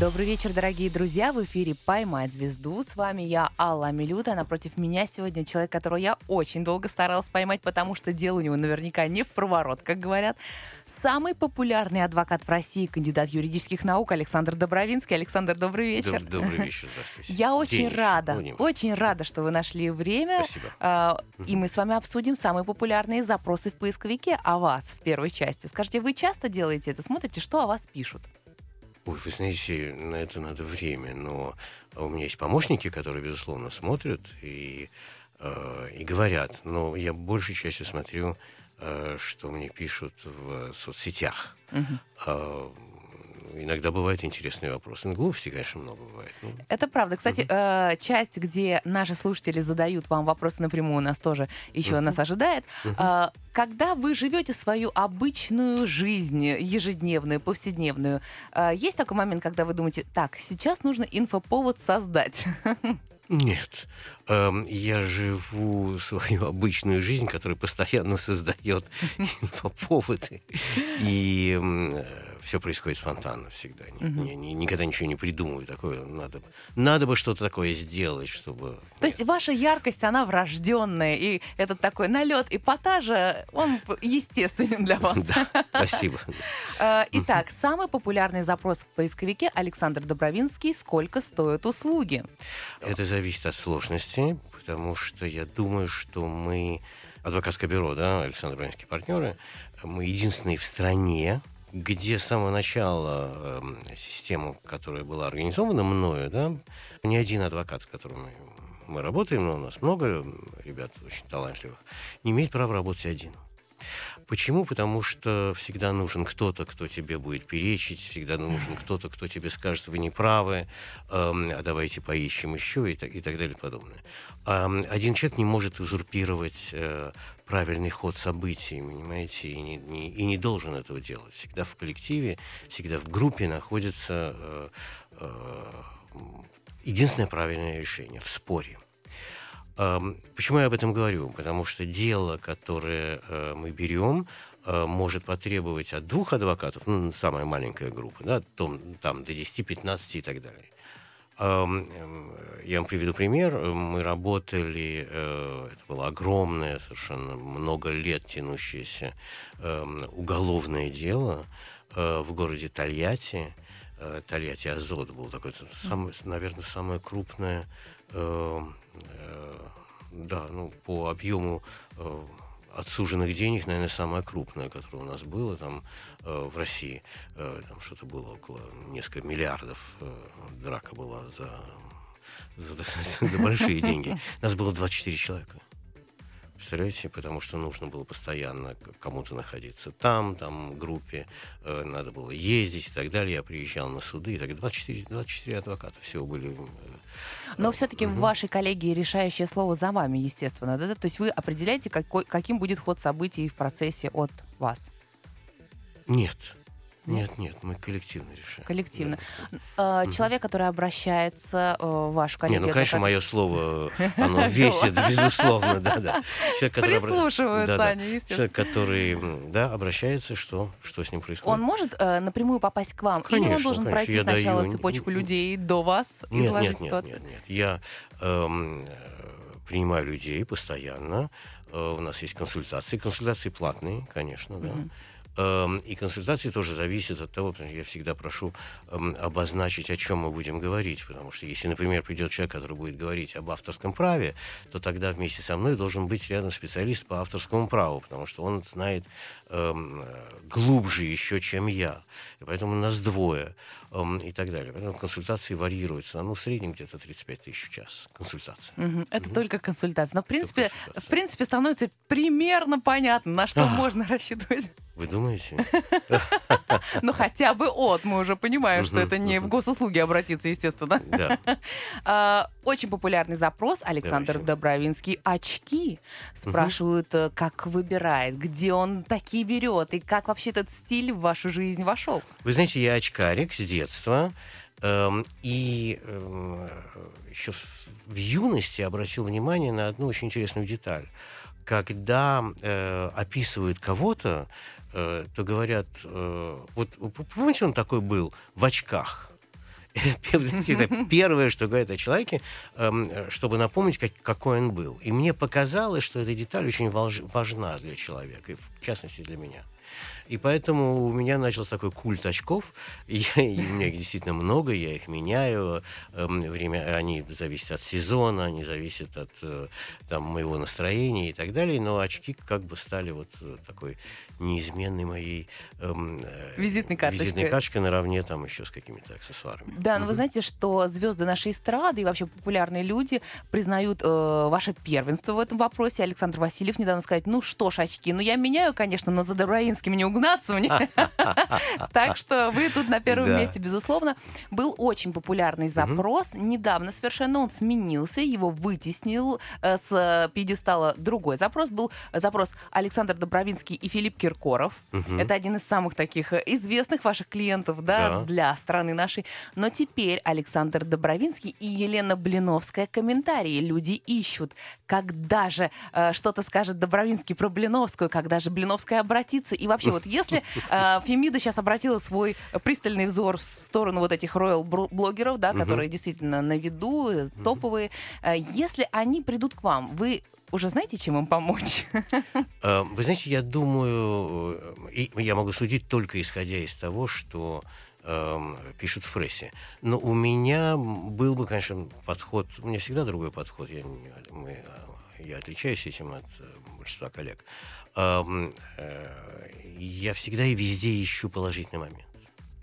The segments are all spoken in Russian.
Добрый вечер, дорогие друзья. В эфире «Поймать звезду». С вами я, Алла Амилюта. Напротив меня сегодня человек, которого я очень долго старалась поймать, потому что дело у него наверняка не в проворот, как говорят. Самый популярный адвокат в России, кандидат юридических наук Александр Добровинский. Александр, добрый вечер. Доб- Добрый вечер, здравствуйте. Я очень День рада, очень рада, что вы нашли время. Спасибо. А, И мы с вами обсудим самые популярные запросы в поисковике о вас в первой части. Скажите, вы часто делаете это? Смотрите, что о вас пишут? Ой, вы знаете, на это надо время, но у меня есть помощники, которые, безусловно, смотрят и, э, и говорят, но я большей частью смотрю, э, что мне пишут в соцсетях. А, иногда бывают интересные вопросы. Ну, глупости, конечно, много бывает. Ну, Это правда. Кстати, э, часть, где наши слушатели задают вам вопросы напрямую, у нас тоже еще нас ожидает. Э, когда вы живете свою обычную жизнь, ежедневную, повседневную, э, есть такой момент, когда вы думаете, так, сейчас нужно инфоповод создать. Нет. Эм, Я живу свою обычную жизнь, которая постоянно создает инфоповоды. И все происходит спонтанно всегда. Ни- ни- ни- Никогда ничего не придумываю такое. Надо, надо бы что-то такое сделать, чтобы... То есть ваша яркость, она врожденная, и этот такой налет эпатажа, он естественен для вас. Да, спасибо. Э, Итак, самый популярный запрос в поисковике Александр Добровинский «Сколько стоят услуги?» Это зависит от сложности, потому что я думаю, что мы, адвокатское бюро, да, Александр Бронинский партнеры, мы единственные в стране, где с самого начала эм, система, которая была организована мною, да, ни один адвокат, с которым мы работаем, но у нас много ребят очень талантливых, не имеет права работать один. Почему? Потому что всегда нужен кто-то, кто тебе будет перечить, всегда нужен кто-то, кто тебе скажет, вы не правы, эм, а давайте поищем еще и так, и так далее и подобное. Ам, один человек не может узурпировать э, правильный ход событий, понимаете, и не, не- и не должен этого делать. Всегда в коллективе, всегда в группе находится э, э, единственное правильное решение в споре. Эм, Почему я об этом говорю? Потому что дело, которое э, мы берем, э, может потребовать от двух адвокатов, ну, самая маленькая группа, да, том- там до 10, 15 и так далее. Эм, эм, Я вам приведу пример. Мы работали, э, это было огромное, совершенно много лет тянущееся эм, уголовное дело э, в городе Тольятти. Э, Тольятти Азот был такой, самое, наверное, самое крупное э, э, да, ну, по объему э, отсуженных денег, наверное, самое крупное, которое у нас было там э, в России. Э, там что-то было около нескольких миллиардов. э, драка была за, за, за большие деньги. Нас было 24 человека. Представляете, потому что нужно было постоянно кому-то находиться там, там, в группе, э, надо было ездить и так далее. Я приезжал на суды, и так 24, 24 адвоката всего были. э, Но все-таки в вашей коллегии решающее слово за вами, естественно. Да? То есть вы определяете, какой, каким будет ход событий в процессе от вас. Нет. Нет, нет, мы коллективно решаем. Коллективно. Э, Человек, который обращается э, в вашу Не, коллегию... ну, конечно, адвокат- мое слово, оно весит, безусловно, да, да. Обра- Прислушиваются Да-да. они, естественно. Человек, который, да, обращается, что, что с ним происходит? Он может э, напрямую попасть к вам? Или он должен пройти сначала цепочку людей до вас, Нет, изложить нет, нет, ситуацию? нет, нет. Я эм, э, принимаю людей постоянно. У нас есть консультации. Консультации платные, конечно, да. Эм, И консультации тоже зависят от того, потому что я всегда прошу эм, обозначить, о чем мы будем говорить. Потому что если, например, придет человек, который будет говорить об авторском праве, то тогда вместе со мной должен быть рядом специалист по авторскому праву, потому что он знает эм, глубже еще, чем я. И поэтому нас двое и так далее. Поэтому консультации варьируются. Ну, в среднем где-то 35 тысяч в час консультация. Мгм. Это только консультация. Но, в принципе, в принципе, становится примерно понятно, на что А. можно рассчитывать. Вы думаете? Ну, хотя бы от. Мы уже понимаем, что это не в госуслуги обратиться, естественно. Да. А, Очень популярный запрос. Александр. Добровинский. Очки. Спрашивают, э, как выбирает, где он такие берет, и как вообще этот стиль в вашу жизнь вошел. Вы знаете, я очкарик с детства. эм, и эм, еще в- в юности обратил внимание на одну очень интересную деталь. Когда э, описывают кого-то, э, то говорят, э, вот помните, он такой был в очках. Первое, что говорят о человеке, эм, чтобы напомнить, какой он был. И мне показалось, что эта деталь очень важна для человека, и в частности для меня. И поэтому у меня начался такой культ очков. И, и у меня их действительно много, я их меняю. Эм, время, они зависят от сезона, они зависят от э, там, моего настроения и так далее. Но очки как бы стали вот э, такой неизменной моей эм, э, визитной карточкой. Визитной карточкой наравне там еще с какими-то аксессуарами. Да, но вы знаете, что звезды нашей эстрады и вообще популярные люди признают э, ваше первенство в этом вопросе. Александр Васильев недавно сказал, ну что ж, очки, ну я меняю, конечно, но за Добровинским не угнаться мне. Так что вы тут на первом месте, безусловно. Был очень популярный запрос. Недавно совершенно он сменился, его вытеснил э, с пьедестала другой запрос. Был запрос Александр Добровинский и Филипп Киркоров. Это один из самых таких известных ваших клиентов да, для страны нашей. Но теперь Александр Добровинский и Елена Блиновская комментарии люди ищут. Когда же э, что-то скажет Добровинский про Блиновскую, когда же Блиновская обратится. И вообще, вот если э, Фемида сейчас обратила свой пристальный взор в сторону вот этих роял-блогеров, да, которые действительно на виду, э, топовые, э, если они придут к вам, вы уже знаете, чем им помочь? Э, вы знаете, я думаю, и я могу судить только исходя из того, что э, пишут в прессе. Но у меня был бы, конечно, подход, у меня всегда другой подход. Я, мы, я отличаюсь этим от большинства коллег. Э, я всегда и везде ищу положительный момент.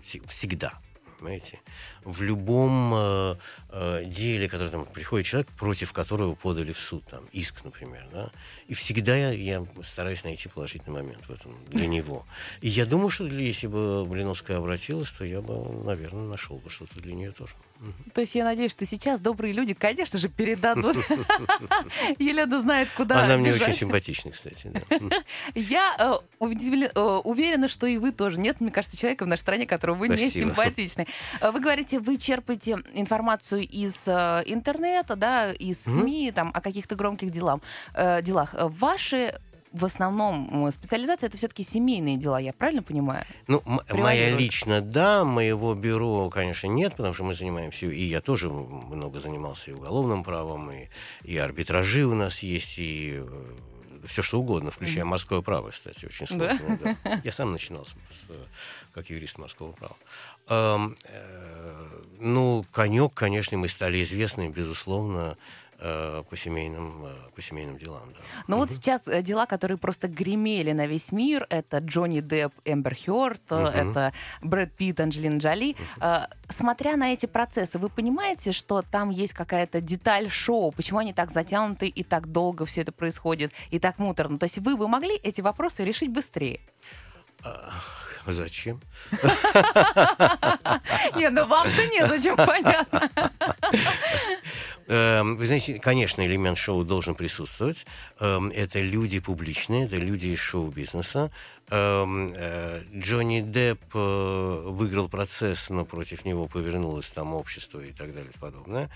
Всегда. Понимаете? В любом э, э, деле, который там приходит человек, против которого подали в суд, там, иск, например, да, и всегда я, я стараюсь найти положительный момент в этом для него. И я думаю, что если бы Блиновская обратилась, то я бы, наверное, нашел бы что-то для нее тоже. То есть я надеюсь, что сейчас добрые люди, конечно же, передадут. Елена знает, куда Она мне очень симпатична, кстати. Я э, э, уверена, что и вы тоже. Нет, мне кажется, человека в нашей стране, которого вы не симпатичны. Э, вы говорите, вы черпаете информацию из интернета, да, из СМИ, там, о каких-то громких делах. Ваши в основном специализация это все-таки семейные дела, я правильно понимаю? Ну, моя лично, да, моего бюро, конечно, нет, потому что мы занимаемся, и я тоже много занимался и уголовным правом, и, и арбитражи у нас есть, и э, все что угодно, включая морское право, кстати, очень сложно. Да? Да. Я сам начинал с, с, как юрист морского права. Эм, э, ну, конек, конечно, мы стали известны, безусловно, по семейным, э, по семейным делам. Да. Но угу. вот сейчас э, дела, которые просто гремели на весь мир, это Джонни Депп, Эмбер Хёрд, угу. это Брэд Питт, Анджелина Джоли. Угу. Смотря на эти процессы, вы понимаете, что там есть какая-то деталь шоу, почему они так затянуты и так долго все это происходит, и так муторно? То есть вы бы могли эти вопросы решить быстрее? Зачем? Не, ну вам-то нет, зачем, понятно. Эм, вы знаете, конечно, элемент шоу должен присутствовать. Эм, это люди публичные, это люди из шоу-бизнеса. Эм, э, Джонни Депп э, выиграл процесс, но против него повернулось там общество и так далее и подобное,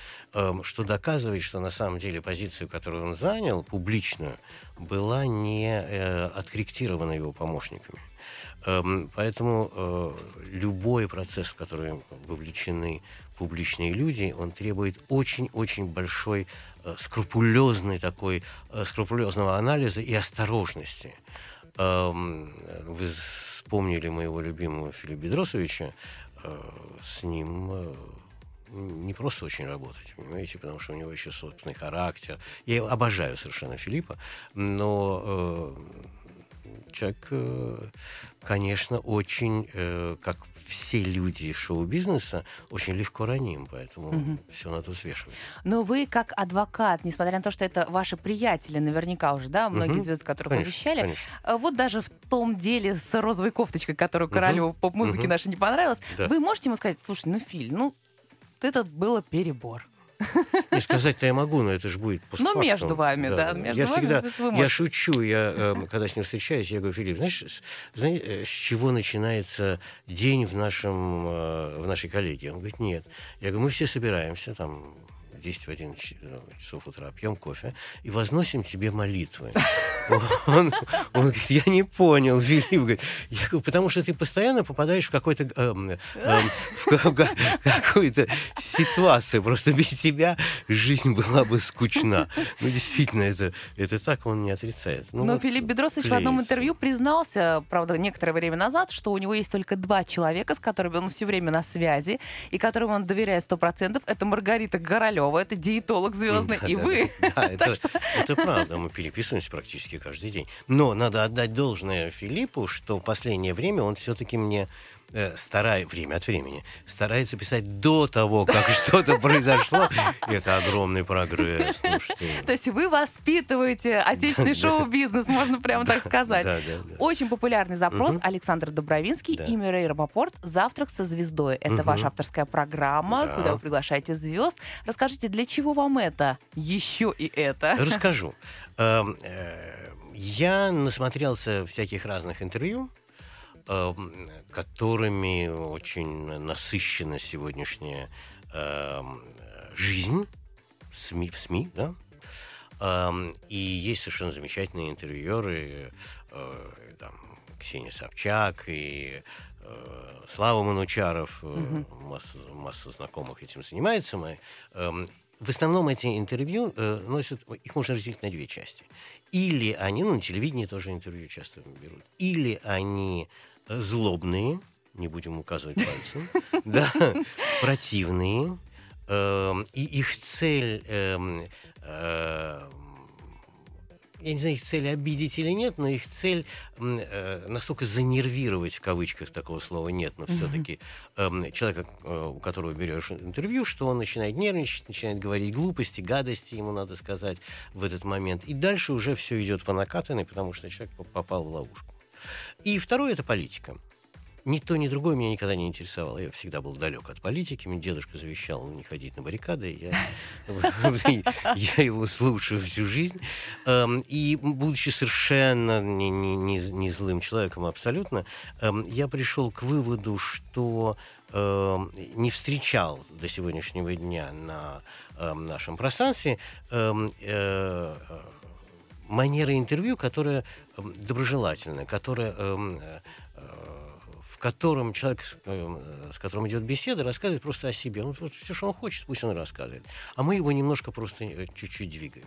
что доказывает, что на самом деле позицию, которую он занял, публичную, была не э, откорректирована его помощниками. Поэтому любой процесс, в который вовлечены публичные люди, он требует очень-очень большой э, скрупулезной такой, э, скрупулезного анализа и осторожности. Эм, вы вспомнили моего любимого Филиппа Бедросовича, э, с ним э, не просто очень работать, понимаете, потому что у него еще собственный характер. Я обожаю совершенно Филиппа, но э, человек, э, конечно, очень, э, как все люди шоу-бизнеса, очень легко раним, поэтому угу. все надо взвешивать. Но вы как адвокат, несмотря на то, что это ваши приятели, наверняка уже, да, многие угу. звезды, которых конечно, вы защищали, конечно. Э, вот даже в том деле с розовой кофточкой, которую угу. королеву поп-музыки угу. нашей не понравилась, да. вы можете ему сказать, слушай, ну, Филь, ну, это было перебор. Не сказать-то я могу, но это же будет постфактум. Ну, между вами, да. да между я вами всегда, я шучу, я, э, когда с ним встречаюсь, я говорю, Филипп, знаешь, знаешь, э, с чего начинается день в, нашем, э, в нашей коллегии? Он говорит, нет. Я говорю, мы все собираемся, там, 10 в 11 часов утра, пьем кофе и возносим тебе молитвы. Он, он говорит, я не понял, Филипп. Говорит, я говорю, потому что ты постоянно попадаешь в какой-то эм, эм, в какую-то ситуацию. Просто без тебя жизнь была бы скучна. Ну, действительно, это, это так он не отрицает. Ну, Но вот Филипп Бедросович в одном интервью признался, правда, некоторое время назад, что у него есть только два человека, с которыми он все время на связи, и которым он доверяет сто процентов. Это Маргарита Горолева, это диетолог звездный, да, и да, вы. Да, это, что... это правда, мы переписываемся практически каждый день. Но надо отдать должное Филиппу, что в последнее время он все-таки мне э, старает, время от времени, старается писать до того, как что-то произошло. Это огромный прогресс. То есть вы воспитываете отечественный шоу-бизнес, можно прямо так сказать. Очень популярный запрос. Александр Добровинский и Мирей Рабопорт «Завтрак со звездой». Это ваша авторская программа, куда вы приглашаете звезд. Расскажите, для чего вам это? Еще и это. Расскажу. Эм, э, я насмотрелся всяких разных интервью которыми очень насыщена сегодняшняя эм, жизнь в СМИ, в СМИ да? Эм, и есть совершенно замечательные интервьюеры, э, там, Ксения Собчак и э, Слава Манучаров, mm масса, масса знакомых этим занимается. Мы, в основном эти интервью носят, их можно разделить на две части. Или они, ну, на телевидении тоже интервью часто берут, или они злобные, не будем указывать пальцем, да, противные, эм, и их цель эм, э, я не знаю, их цель обидеть или нет, но их цель э, настолько занервировать, в кавычках такого слова нет, но все-таки человека, э, у которого берешь интервью, что он начинает нервничать, начинает говорить глупости, гадости, ему надо сказать в этот момент. И дальше уже все идет по накатанной, потому что человек попал в ловушку. И второе – это политика. Ни то, ни другое меня никогда не интересовало. Я всегда был далек от политики. Мне дедушка завещал не ходить на баррикады. Я, его слушаю всю жизнь. Эм, и, будучи совершенно не злым человеком абсолютно, эм, я пришел к выводу, что эм, не встречал до сегодняшнего дня на нашем пространстве э, манера интервью, которая эм, доброжелательная, которая эм, э, в котором человек, эм, с которым идет беседа, рассказывает просто о себе. Ну, все, что он хочет, пусть он рассказывает. А мы его немножко просто э, чуть-чуть двигаем.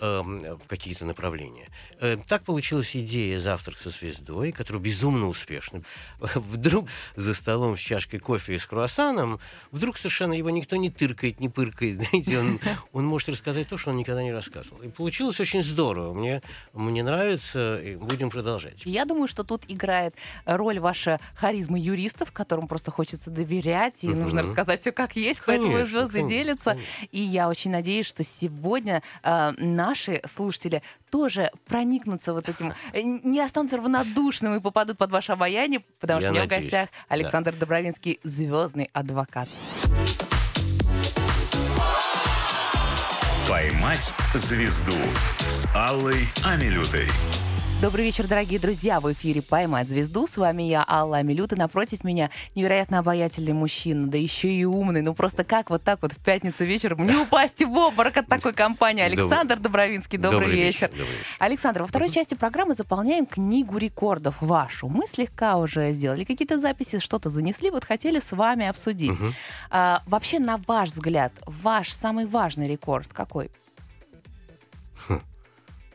Эм, в какие-то направления. Э, так получилась идея «Завтрак со звездой», которая безумно успешна. Вдруг за столом с чашкой кофе и с круассаном, вдруг совершенно его никто не тыркает, не пыркает. Знаете, он, он может рассказать то, что он никогда не рассказывал. И получилось очень здорово. Мне, мне нравится, и будем продолжать. Я думаю, что тут играет роль ваша харизма юристов, которым просто хочется доверять, и угу. нужно рассказать все как есть, конечно, поэтому звезды конечно, делятся. Конечно. И я очень надеюсь, что сегодня э, наши слушатели тоже проникнутся вот этим, э, не останутся равнодушными и попадут под ваше обаяние, потому что у меня в гостях Александр да. Добровинский, звездный адвокат. Поймать звезду с Аллой Амилютой. Добрый вечер, дорогие друзья. В эфире «Поймать звезду». С вами я, Алла Амилюта. Напротив меня невероятно обаятельный мужчина, да еще и умный. Ну просто как вот так вот в пятницу вечером не упасть в обморок от такой компании? Александр Добровинский, добрый, добрый вечер. вечер. Добрый вечер. Александр, во второй части программы заполняем книгу рекордов вашу. Мы слегка уже сделали какие-то записи, что-то занесли, вот хотели с вами обсудить. Угу. А, вообще, на ваш взгляд, ваш самый важный рекорд какой? Хм,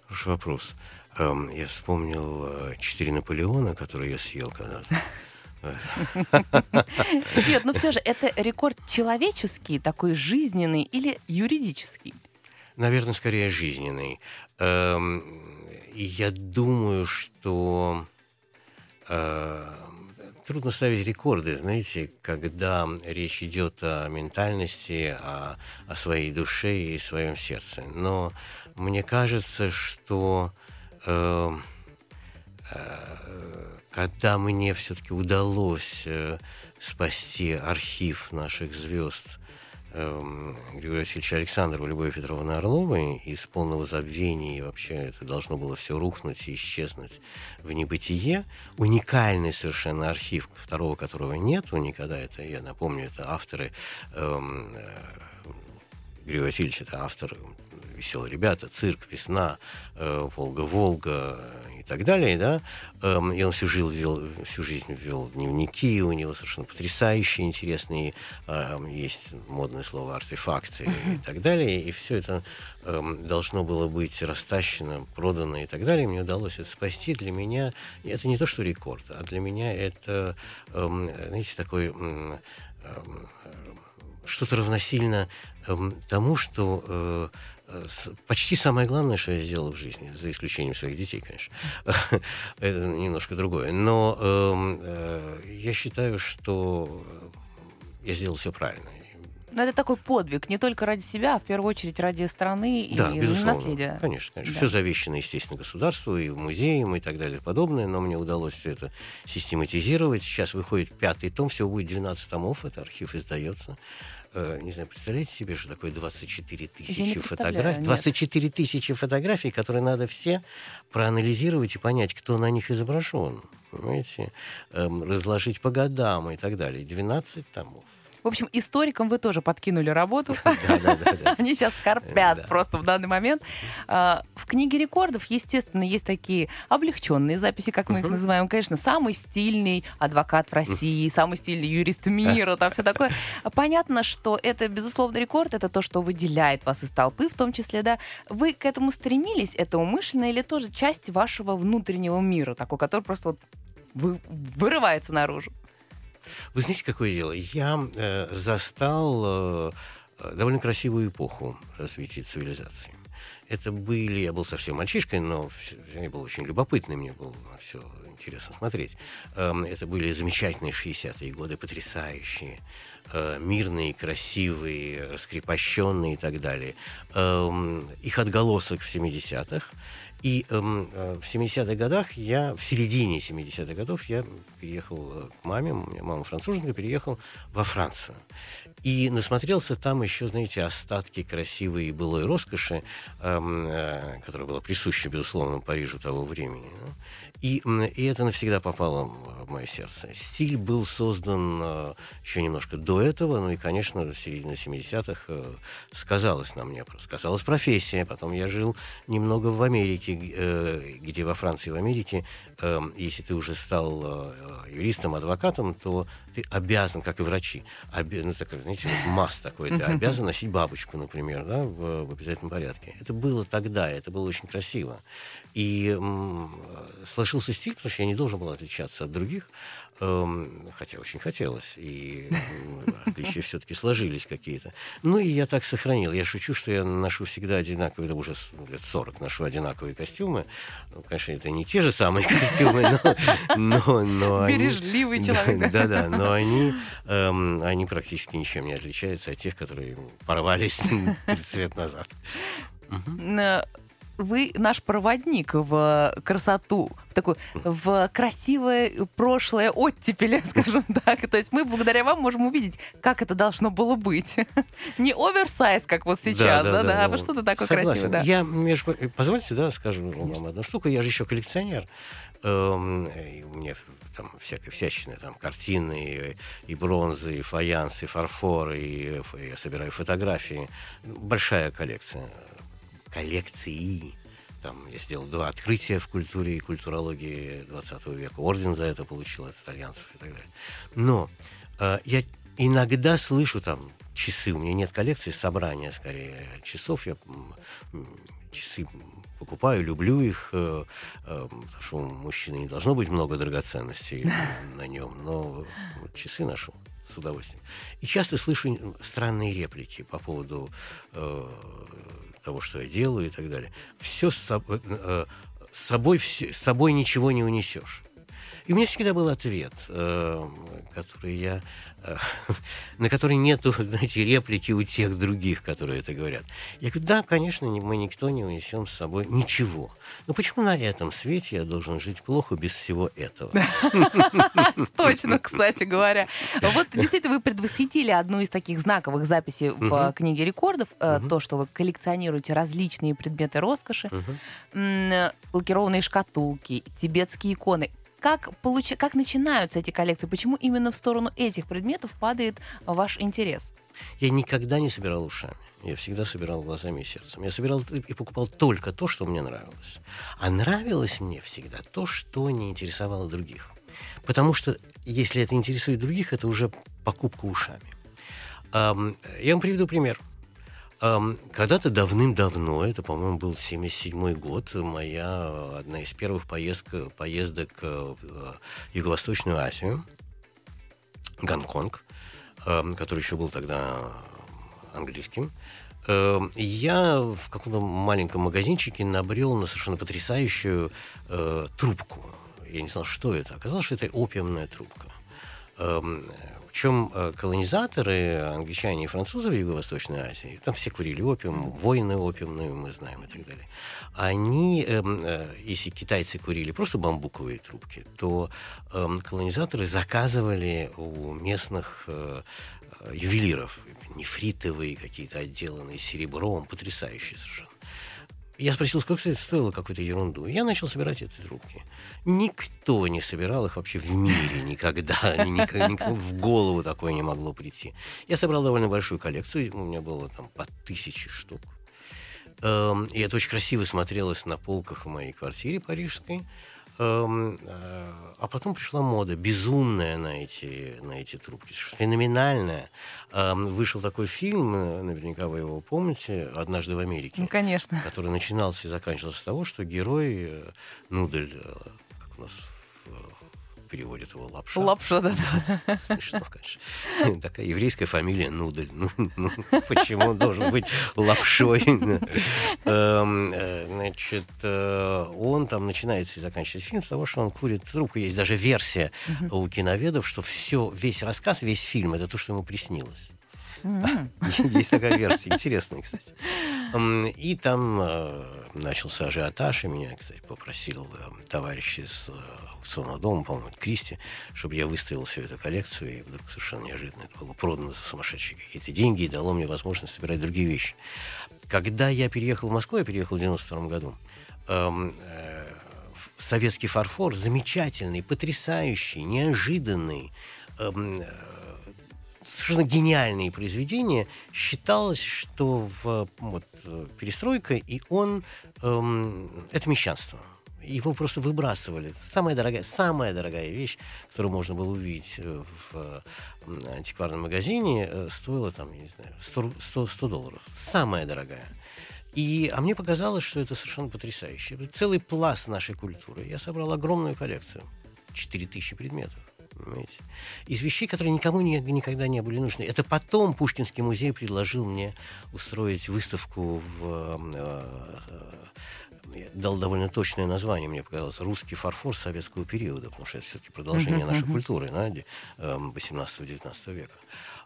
хороший вопрос. Эм, я вспомнил э, четыре Наполеона, которые я съел когда-то. Нет, но все же это рекорд человеческий, такой жизненный или юридический? Наверное, скорее жизненный. Эм, я думаю, что э, трудно ставить рекорды, знаете, когда речь идет о ментальности, о, о своей душе и своем сердце. Но мне кажется, что когда мне все-таки удалось э, спасти архив наших звезд э, Григория Васильевича Александрова, Любови Петровны Орловой из полного забвения, и вообще это должно было все рухнуть и исчезнуть в небытие. Уникальный совершенно архив, второго которого нет никогда. Это, я напомню, это авторы... Э, Григорий Васильевич – это автор веселые ребята, цирк, весна, э, Волга-Волга и так далее, да, эм, и он всю жизнь вел, всю жизнь вел дневники, у него совершенно потрясающие, интересные, эм, есть модное слово артефакты и так далее, и все это эм, должно было быть растащено, продано и так далее, мне удалось это спасти. Для меня это не то, что рекорд, а для меня это, знаете, такой что-то равносильно тому, что э, почти самое главное, что я сделал в жизни, за исключением своих детей, конечно, это немножко другое. Но э, я считаю, что я сделал все правильно. Но это такой подвиг, не только ради себя, а в первую очередь ради страны да, и безусловно. наследия. Конечно, конечно. Да. Все завещено, естественно, государству и музеям и так далее и подобное, но мне удалось все это систематизировать. Сейчас выходит пятый том, всего будет 12 томов, это архив издается. Э, не знаю, представляете себе, что такое 24 тысячи фотографий? 24 тысячи фотографий, которые надо все проанализировать и понять, кто на них изображен. Понимаете? Эм, разложить по годам и так далее. 12 томов. В общем, историкам вы тоже подкинули работу. Они сейчас корпят просто в данный момент. А, в книге рекордов, естественно, есть такие облегченные записи, как мы их называем. Конечно, самый стильный адвокат в России, самый стильный юрист мира, там все такое. Понятно, что это, безусловно, рекорд, это то, что выделяет вас из толпы, в том числе, да. Вы к этому стремились, это умышленно или тоже часть вашего внутреннего мира, такой, который просто вот вы, вырывается наружу? Вы знаете, какое дело? Я э, застал э, довольно красивую эпоху развития цивилизации. Это были, я был совсем мальчишкой, но я был очень любопытный, мне было все интересно смотреть. Эм, это были замечательные 60-е годы, потрясающие, э, мирные, красивые, раскрепощенные и так далее. Эм, их отголосок в 70-х и эм, э, в 70-х годах я, в середине 70-х годов, я переехал э, к маме, у меня мама француженка, переехал во Францию. И насмотрелся там еще, знаете, остатки красивой былой роскоши, эм, э, которая была присуща, безусловно, Парижу того времени. Да? И, и это навсегда попало в мое сердце. Стиль был создан э, еще немножко до этого, ну и, конечно, середина 70-х э, сказалась на мне, сказалась профессия. Потом я жил немного в Америке, э, где во Франции и в Америке, э, если ты уже стал э, юристом, адвокатом, то ты обязан, как и врачи, оби, ну, так, знаете, масс такой, ты обязан носить бабочку, например, да, в, в обязательном порядке. Это было тогда, это было очень красиво. И м, сложился стиль, потому что я не должен был отличаться от других, хотя очень хотелось, и отличия все-таки сложились какие-то. Ну и я так сохранил. Я шучу, что я ношу всегда одинаковые, это уже лет 40 ношу одинаковые костюмы. Ну, конечно, это не те же самые костюмы, но... но, но Бережливый они, человек. Да-да, но они, эм, они практически ничем не отличаются от тех, которые порвались 30 лет назад. Угу вы наш проводник в красоту, в такую, в красивое прошлое оттепели, скажем так. То есть мы благодаря вам можем увидеть, как это должно было быть. Не оверсайз, как вот сейчас, да, да, да, а что-то такое красивое. Да. Я, между... позвольте, да, скажу вам одну штуку. Я же еще коллекционер. Эм, у меня там всякой всячины, там картины и, и бронзы, и фаянс, и фарфор, и, и я собираю фотографии. Большая коллекция коллекции. Там я сделал два открытия в культуре и культурологии 20 века. Орден за это получил от итальянцев и так далее. Но э, я иногда слышу там часы. У меня нет коллекции, собрания скорее часов. Я часы покупаю, люблю их, э, э, потому что у мужчины не должно быть много драгоценностей на нем, но часы ношу с удовольствием. И часто слышу странные реплики по поводу э, того, что я делаю и так далее. Все с собой, э, с собой, с собой ничего не унесешь. И у меня всегда был ответ, э, который я, э, на который нету, знаете, реплики у тех других, которые это говорят. Я говорю, да, конечно, мы никто не унесем с собой ничего. Но почему на этом свете я должен жить плохо без всего этого? Точно, кстати говоря. Вот действительно вы предвосхитили одну из таких знаковых записей в книге рекордов, э, то, что вы коллекционируете различные предметы роскоши, лакированные шкатулки, тибетские иконы как, получ... как начинаются эти коллекции? Почему именно в сторону этих предметов падает ваш интерес? Я никогда не собирал ушами. Я всегда собирал глазами и сердцем. Я собирал и покупал только то, что мне нравилось. А нравилось мне всегда то, что не интересовало других. Потому что если это интересует других, это уже покупка ушами. Я вам приведу пример. Когда-то давным-давно, это, по-моему, был 77 год, моя одна из первых поездок, поездок э, в Юго-Восточную Азию, Гонконг, который еще был тогда английским. Я в каком-то маленьком магазинчике набрел на совершенно потрясающую э, трубку. Я не знал, что это. Оказалось, что это опиумная трубка. Причем э, колонизаторы, англичане и французы в Юго-Восточной Азии, там все курили опиум, войны опиумные мы знаем и так далее. Они, эм, э, если китайцы курили просто бамбуковые трубки, то эм, колонизаторы заказывали у местных э, ювелиров нефритовые какие-то отделанные серебром, потрясающие совершенно. Я спросил, сколько это стоило какую-то ерунду. Я начал собирать эти трубки. Никто не собирал их вообще в мире никогда. Никому в голову такое не могло прийти. Я собрал довольно большую коллекцию. У меня было там по тысяче штук. Эм, и это очень красиво смотрелось на полках в моей квартире парижской. Эм, э, а потом пришла мода, безумная на эти, на эти трубки, феноменальная. Эм, вышел такой фильм, э, наверняка вы его помните, «Однажды в Америке». Ну, конечно. Который начинался и заканчивался с того, что герой э, Нудель, как у нас переводит его лапша. Лапша, да. Смешно, конечно. Такая еврейская фамилия Нудель. Ну, ну почему он должен быть лапшой? Эм, э, значит, э, он там начинается и заканчивается фильм с того, что он курит трубку. Есть даже версия у киноведов, что все, весь рассказ, весь фильм, это то, что ему приснилось. Есть такая версия, интересная, кстати. И там э, начался ажиотаж, и меня, кстати, попросил э, товарищ из э, аукционного дома, по-моему, Кристи, чтобы я выставил всю эту коллекцию, и вдруг совершенно неожиданно это было продано за сумасшедшие какие-то деньги и дало мне возможность собирать другие вещи. Когда я переехал в Москву, я переехал в 92 году, эм, советский фарфор замечательный, потрясающий, неожиданный, эм, совершенно гениальные произведения, считалось, что в, вот, перестройка, и он эм, это мещанство. Его просто выбрасывали. Самая дорогая, самая дорогая вещь, которую можно было увидеть э, в антикварном магазине, э, стоила там, я не знаю, 100, 100, 100 долларов. Самая дорогая. И, а мне показалось, что это совершенно потрясающе. Целый пласт нашей культуры. Я собрал огромную коллекцию. 4000 предметов понимаете? Из вещей, которые никому не, никогда не были нужны. Это потом Пушкинский музей предложил мне устроить выставку в... Э, э, дал довольно точное название, мне показалось, «Русский фарфор советского периода», потому что это все-таки продолжение uh-huh, нашей uh-huh. культуры, да, 18-19 эм, века.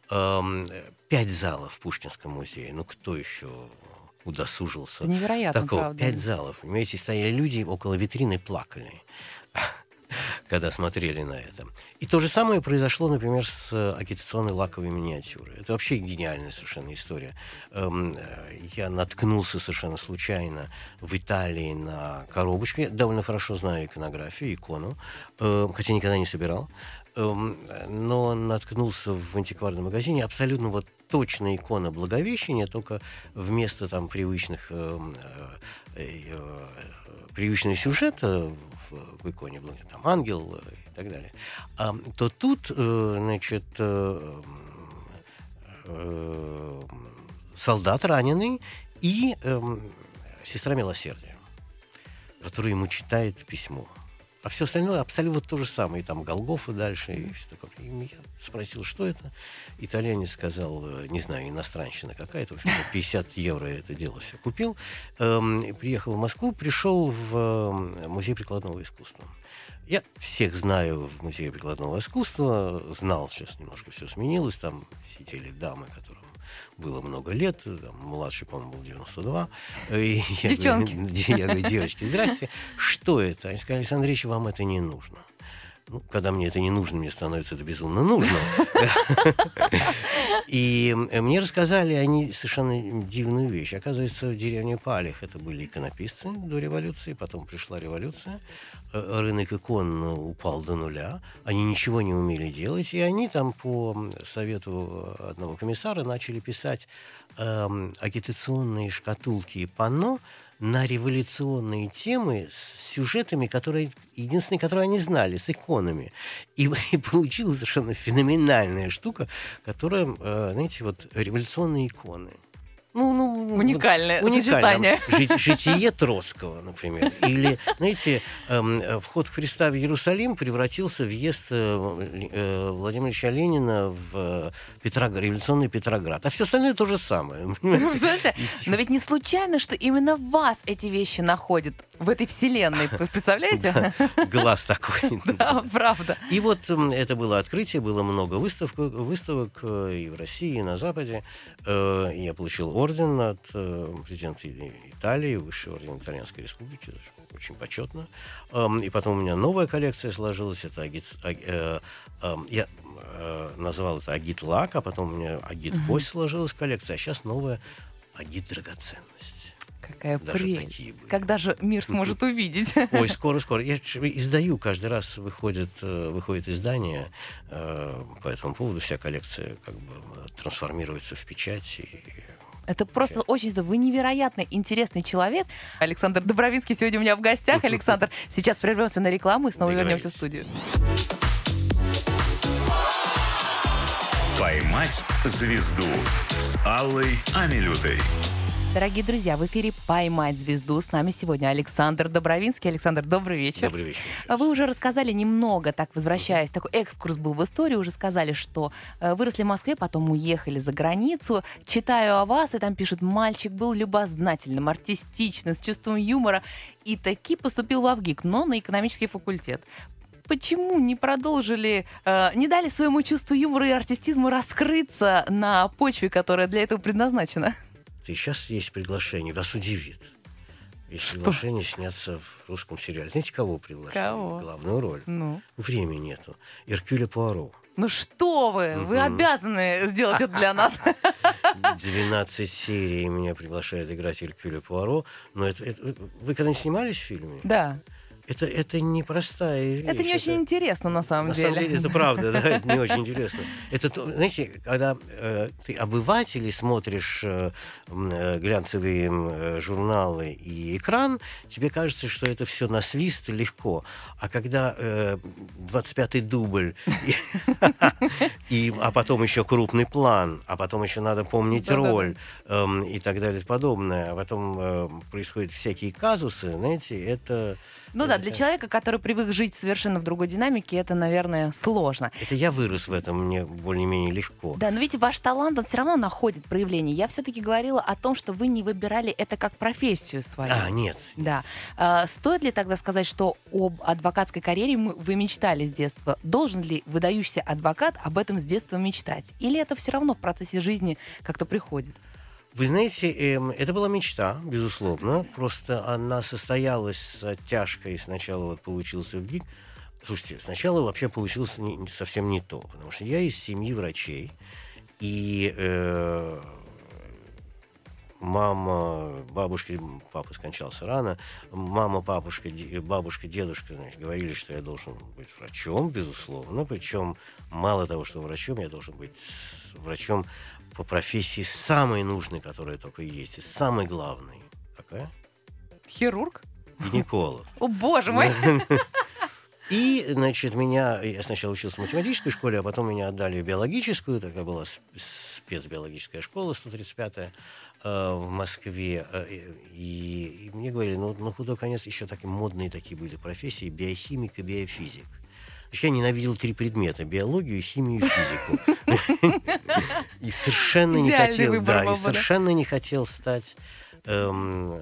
Эм, пять залов в Пушкинском музее. Ну, кто еще удосужился? Невероятно, Такого. правда. Пять залов. Понимаете, стояли люди около витрины плакали когда смотрели на это. И то же самое произошло, например, с э, агитационной лаковой миниатюрой. Это вообще гениальная совершенно история. Эм, э, я наткнулся совершенно случайно в Италии на коробочку. Я довольно хорошо знаю иконографию, икону, э, хотя никогда не собирал. Эм, но наткнулся в антикварном магазине абсолютно вот точная икона Благовещения, только вместо там привычных эм, привычного сюжета в иконе, там ангел э, и так далее, а, то тут, э, значит, э, солдат раненый и эм, сестра милосердия, которая ему читает письмо. А все остальное абсолютно то же самое. И там Голгофа дальше, и все такое. И я спросил, что это. Итальянец сказал, не знаю, иностранщина какая-то. В общем, 50 евро это дело все купил. Эм, приехал в Москву, пришел в эм, музей прикладного искусства. Я всех знаю в музее прикладного искусства. Знал, сейчас немножко все сменилось. Там сидели дамы, которые было много лет, там, младший, по-моему, был 92. И я Девчонки. Говорю, я говорю, девочки, здрасте, что это? Они сказали, Александр Ильич, вам это не нужно. Ну, когда мне это не нужно, мне становится это безумно нужно. И мне рассказали они совершенно дивную вещь. Оказывается, в деревне Палих это были иконописцы до революции, потом пришла революция, э, рынок икон упал до нуля, они ничего не умели делать, и они там по совету одного комиссара начали писать эм, агитационные шкатулки и панно, на революционные темы с сюжетами, которые единственные, которые они знали, с иконами. И, и получилась совершенно феноменальная штука, которая, э, знаете, вот революционные иконы – ну, ну, уникальное, уникальное сочетание. Житие Троцкого, например. Или, знаете, эм, вход Христа в Иерусалим превратился в въезд э, э, Владимира Ильича Ленина в Петроград, революционный Петроград. А все остальное то же самое. Знаете, но ведь не случайно, что именно вас эти вещи находят в этой вселенной. Представляете? Глаз такой. Да, правда. И вот это было открытие, было много выставок, выставок э, и в России, и на Западе. Я получил орден от э, президента Италии, высший орден Итальянской Республики, очень почетно. Эм, и потом у меня новая коллекция сложилась, это агит, э, э, я э, назвал это агит лак, а потом у меня агит кость сложилась коллекция, а сейчас новая агит драгоценность. Какая Даже прелесть. Когда же мир сможет увидеть? Ой, скоро-скоро. Я издаю, каждый раз выходит, выходит издание по этому поводу. Вся коллекция как бы трансформируется в печать. И это просто очень... Вы невероятно интересный человек. Александр Добровинский сегодня у меня в гостях. Александр, сейчас прервемся на рекламу и снова вернемся в студию. «Поймать звезду» с Аллой Амилютой. Дорогие друзья, в эфире «Поймать звезду». С нами сегодня Александр Добровинский. Александр, добрый вечер. Добрый вечер. Вы уже рассказали немного, так возвращаясь, такой экскурс был в историю, уже сказали, что э, выросли в Москве, потом уехали за границу. Читаю о вас, и там пишут, мальчик был любознательным, артистичным, с чувством юмора, и таки поступил в Авгик, но на экономический факультет почему не продолжили, э, не дали своему чувству юмора и артистизму раскрыться на почве, которая для этого предназначена? И сейчас есть приглашение, вас удивит. Есть Что? приглашение сняться в русском сериале. Знаете, кого приглашили? Кого? Главную роль. Ну. Времени нету. Иркюля Пуаро. Ну что вы, угу. вы обязаны сделать это для нас. 12 серий меня приглашают играть Иркюля Пуаро. Но это, это, вы когда снимались в фильме? Да это, это непростая вещь. Это не очень это, интересно, на самом на деле. На самом деле, это правда, да, это не очень интересно. Это, знаете, когда э, ты обыватель и смотришь э, э, глянцевые э, журналы и экран, тебе кажется, что это все на свист легко. А когда э, 25-й дубль, и, а потом еще крупный план, а потом еще надо помнить роль эм, и так далее и подобное, а потом э, происходят всякие казусы, знаете, это... Ну да, для человека, который привык жить совершенно в другой динамике, это, наверное, сложно. Это я вырос в этом, мне более-менее легко. Да, но видите, ваш талант, он все равно находит проявление. Я все-таки говорила о том, что вы не выбирали это как профессию свою. А, нет. Да. А, стоит ли тогда сказать, что об адвокатской карьере вы мечтали с детства? Должен ли выдающийся адвокат об этом с детства мечтать? Или это все равно в процессе жизни как-то приходит? Вы знаете, эм, это была мечта, безусловно. Просто она состоялась с оттяжкой. Сначала вот получился в ГИК. Слушайте, сначала вообще получилось не, совсем не то. Потому что я из семьи врачей. И э, мама, бабушка, папа скончался рано, мама, бабушка, бабушка, дедушка, значит, говорили, что я должен быть врачом, безусловно. Причем мало того, что врачом, я должен быть врачом по профессии самой нужной, которая только есть, и самой главной. Какая? Хирург? Гинеколог. О, боже мой! И, значит, меня... Я сначала учился в математической школе, а потом меня отдали в биологическую. Такая была спецбиологическая школа, 135-я, э, в Москве. Э, и, и мне говорили, ну, на худой конец еще такие модные такие были профессии, биохимик и биофизик. Я ненавидел три предмета – биологию, химию и физику. И совершенно не хотел, да, и совершенно не хотел стать эм,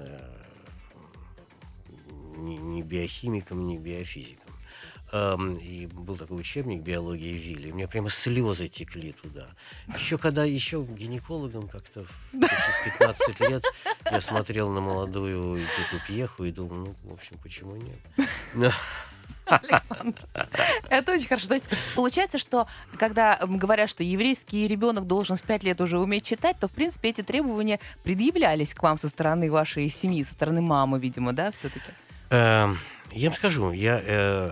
ни биохимиком, ни биофизиком. Um, и был такой учебник биологии Вилли. У меня прямо слезы текли туда. Еще когда еще гинекологом как-то в 15 лет я смотрел на молодую Титу Пьеху и думал, ну, в общем, почему нет? Александр. Это очень хорошо. То есть получается, что когда говорят, что еврейский ребенок должен в 5 лет уже уметь читать, то, в принципе, эти требования предъявлялись к вам со стороны вашей семьи, со стороны мамы, видимо, да, все-таки? Эм, я вам скажу, я, э,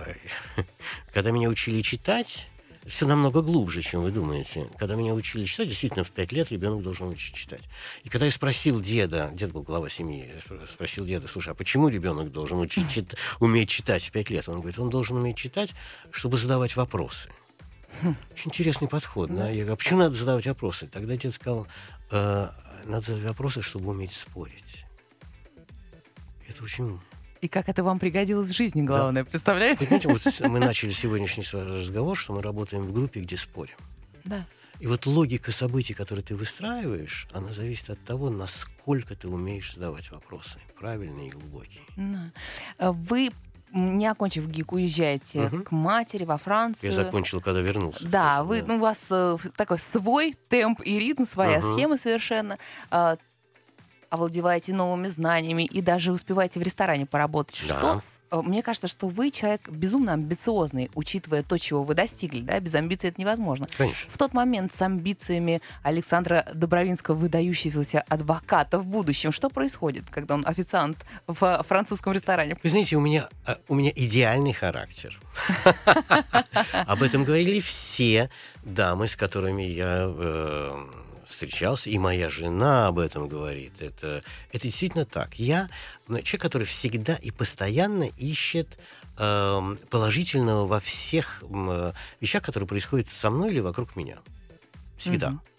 когда меня учили читать, все намного глубже, чем вы думаете. Когда меня учили читать, действительно, в пять лет ребенок должен учить читать. И когда я спросил деда, дед был глава семьи, спросил деда, слушай, а почему ребенок должен учить, чит, уметь читать в пять лет? Он говорит, он должен уметь читать, чтобы задавать вопросы. Очень интересный подход. Да? Я говорю, а почему надо задавать вопросы? Тогда дед сказал, э, надо задавать вопросы, чтобы уметь спорить. Это очень и как это вам пригодилось в жизни, главное, да. представляете? Понимаете, вот мы начали сегодняшний разговор, что мы работаем в группе, где спорим. Да. И вот логика событий, которые ты выстраиваешь, она зависит от того, насколько ты умеешь задавать вопросы, правильные и глубокие. А вы не окончив ГИК, уезжаете угу. к матери во Францию. Я закончил, когда вернулся. Да, кстати, вы, да. ну, у вас э, такой свой темп и ритм, своя угу. схема совершенно. Э, овладеваете новыми знаниями и даже успеваете в ресторане поработать. Да. Что, э, мне кажется, что вы человек безумно амбициозный, учитывая то, чего вы достигли. Да? Без амбиций это невозможно. Конечно. В тот момент с амбициями Александра Добровинского, выдающегося адвоката в будущем, что происходит, когда он официант в французском ресторане? Вы знаете, у меня, э, у меня идеальный характер. Об этом говорили все дамы, с которыми я э, встречался, и моя жена об этом говорит. Это, это действительно так. Я человек, который всегда и постоянно ищет э, положительного во всех э, вещах, которые происходят со мной или вокруг меня. Всегда. Mm-hmm.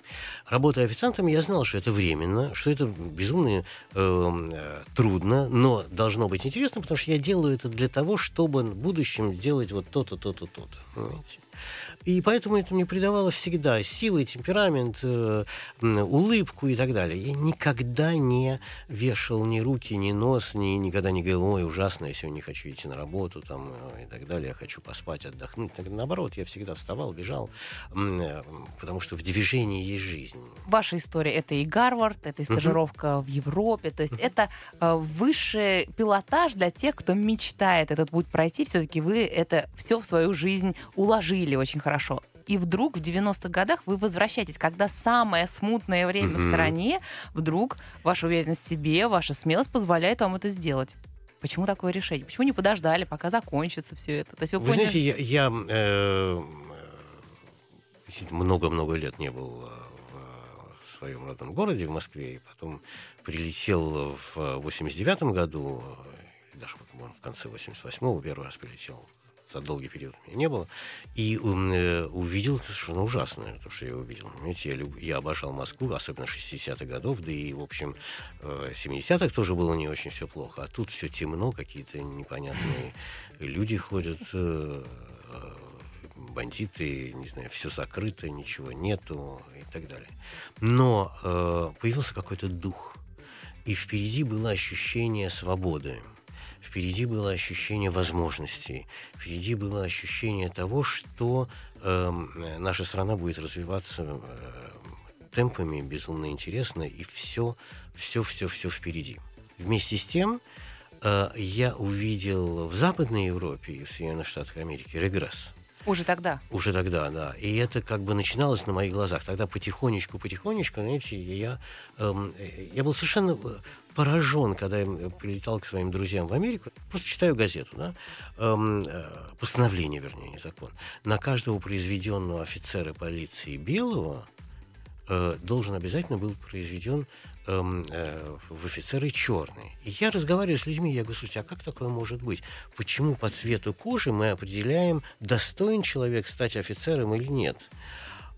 Работая официантом, я знал, что это временно, что это безумно эм, э, трудно, но должно быть интересно, потому что я делаю это для того, чтобы в будущем сделать вот то-то, то-то, то-то. Понимаете? И поэтому это мне придавало всегда силы, темперамент, э, улыбку и так далее. Я никогда не вешал ни руки, ни нос, ни, никогда не говорил, ой, ужасно, я сегодня не хочу идти на работу там, э, и так далее, я хочу поспать, отдохнуть. Так, наоборот, я всегда вставал, бежал, э, потому что в движении есть жизнь. Ваша история — это и Гарвард, это и стажировка uh-huh. в Европе, то есть uh-huh. это э, высший пилотаж для тех, кто мечтает этот путь пройти. Все-таки вы это все в свою жизнь уложили очень хорошо. И вдруг в 90-х годах вы возвращаетесь, когда самое смутное время mm-hmm. в стране, вдруг ваша уверенность в себе, ваша смелость позволяет вам это сделать. Почему такое решение? Почему не подождали, пока закончится все это? То есть вы, вы поняли... знаете, я, я э, много-много лет не был э, в своем родном городе, в Москве, и потом прилетел в 89 году, даже в конце 88-го первый раз прилетел за долгий период меня не было, и э, увидел совершенно ужасное, то, что я увидел. Понимаете, я, люб... я обожал Москву, особенно 60-х годов, да и, в общем, э, 70-х тоже было не очень все плохо, а тут все темно, какие-то непонятные люди ходят, э, э, бандиты, не знаю, все закрыто, ничего нету и так далее. Но э, появился какой-то дух, и впереди было ощущение свободы. Впереди было ощущение возможностей, впереди было ощущение того, что э, наша страна будет развиваться э, темпами безумно интересно, и все, все, все, все впереди. Вместе с тем, э, я увидел в Западной Европе и в Соединенных Штатах Америки регресс. Уже тогда? Уже тогда, да. И это как бы начиналось на моих глазах. Тогда потихонечку, потихонечку, знаете, я, эм, я был совершенно э, поражен, когда я прилетал к своим друзьям в Америку. Просто читаю газету, да, эм, э, постановление, вернее, не закон. На каждого произведенного офицера полиции белого э, должен обязательно был произведен Эм, э, в офицеры черные. И я разговариваю с людьми, я говорю, слушайте, а как такое может быть? Почему по цвету кожи мы определяем, достоин человек стать офицером или нет?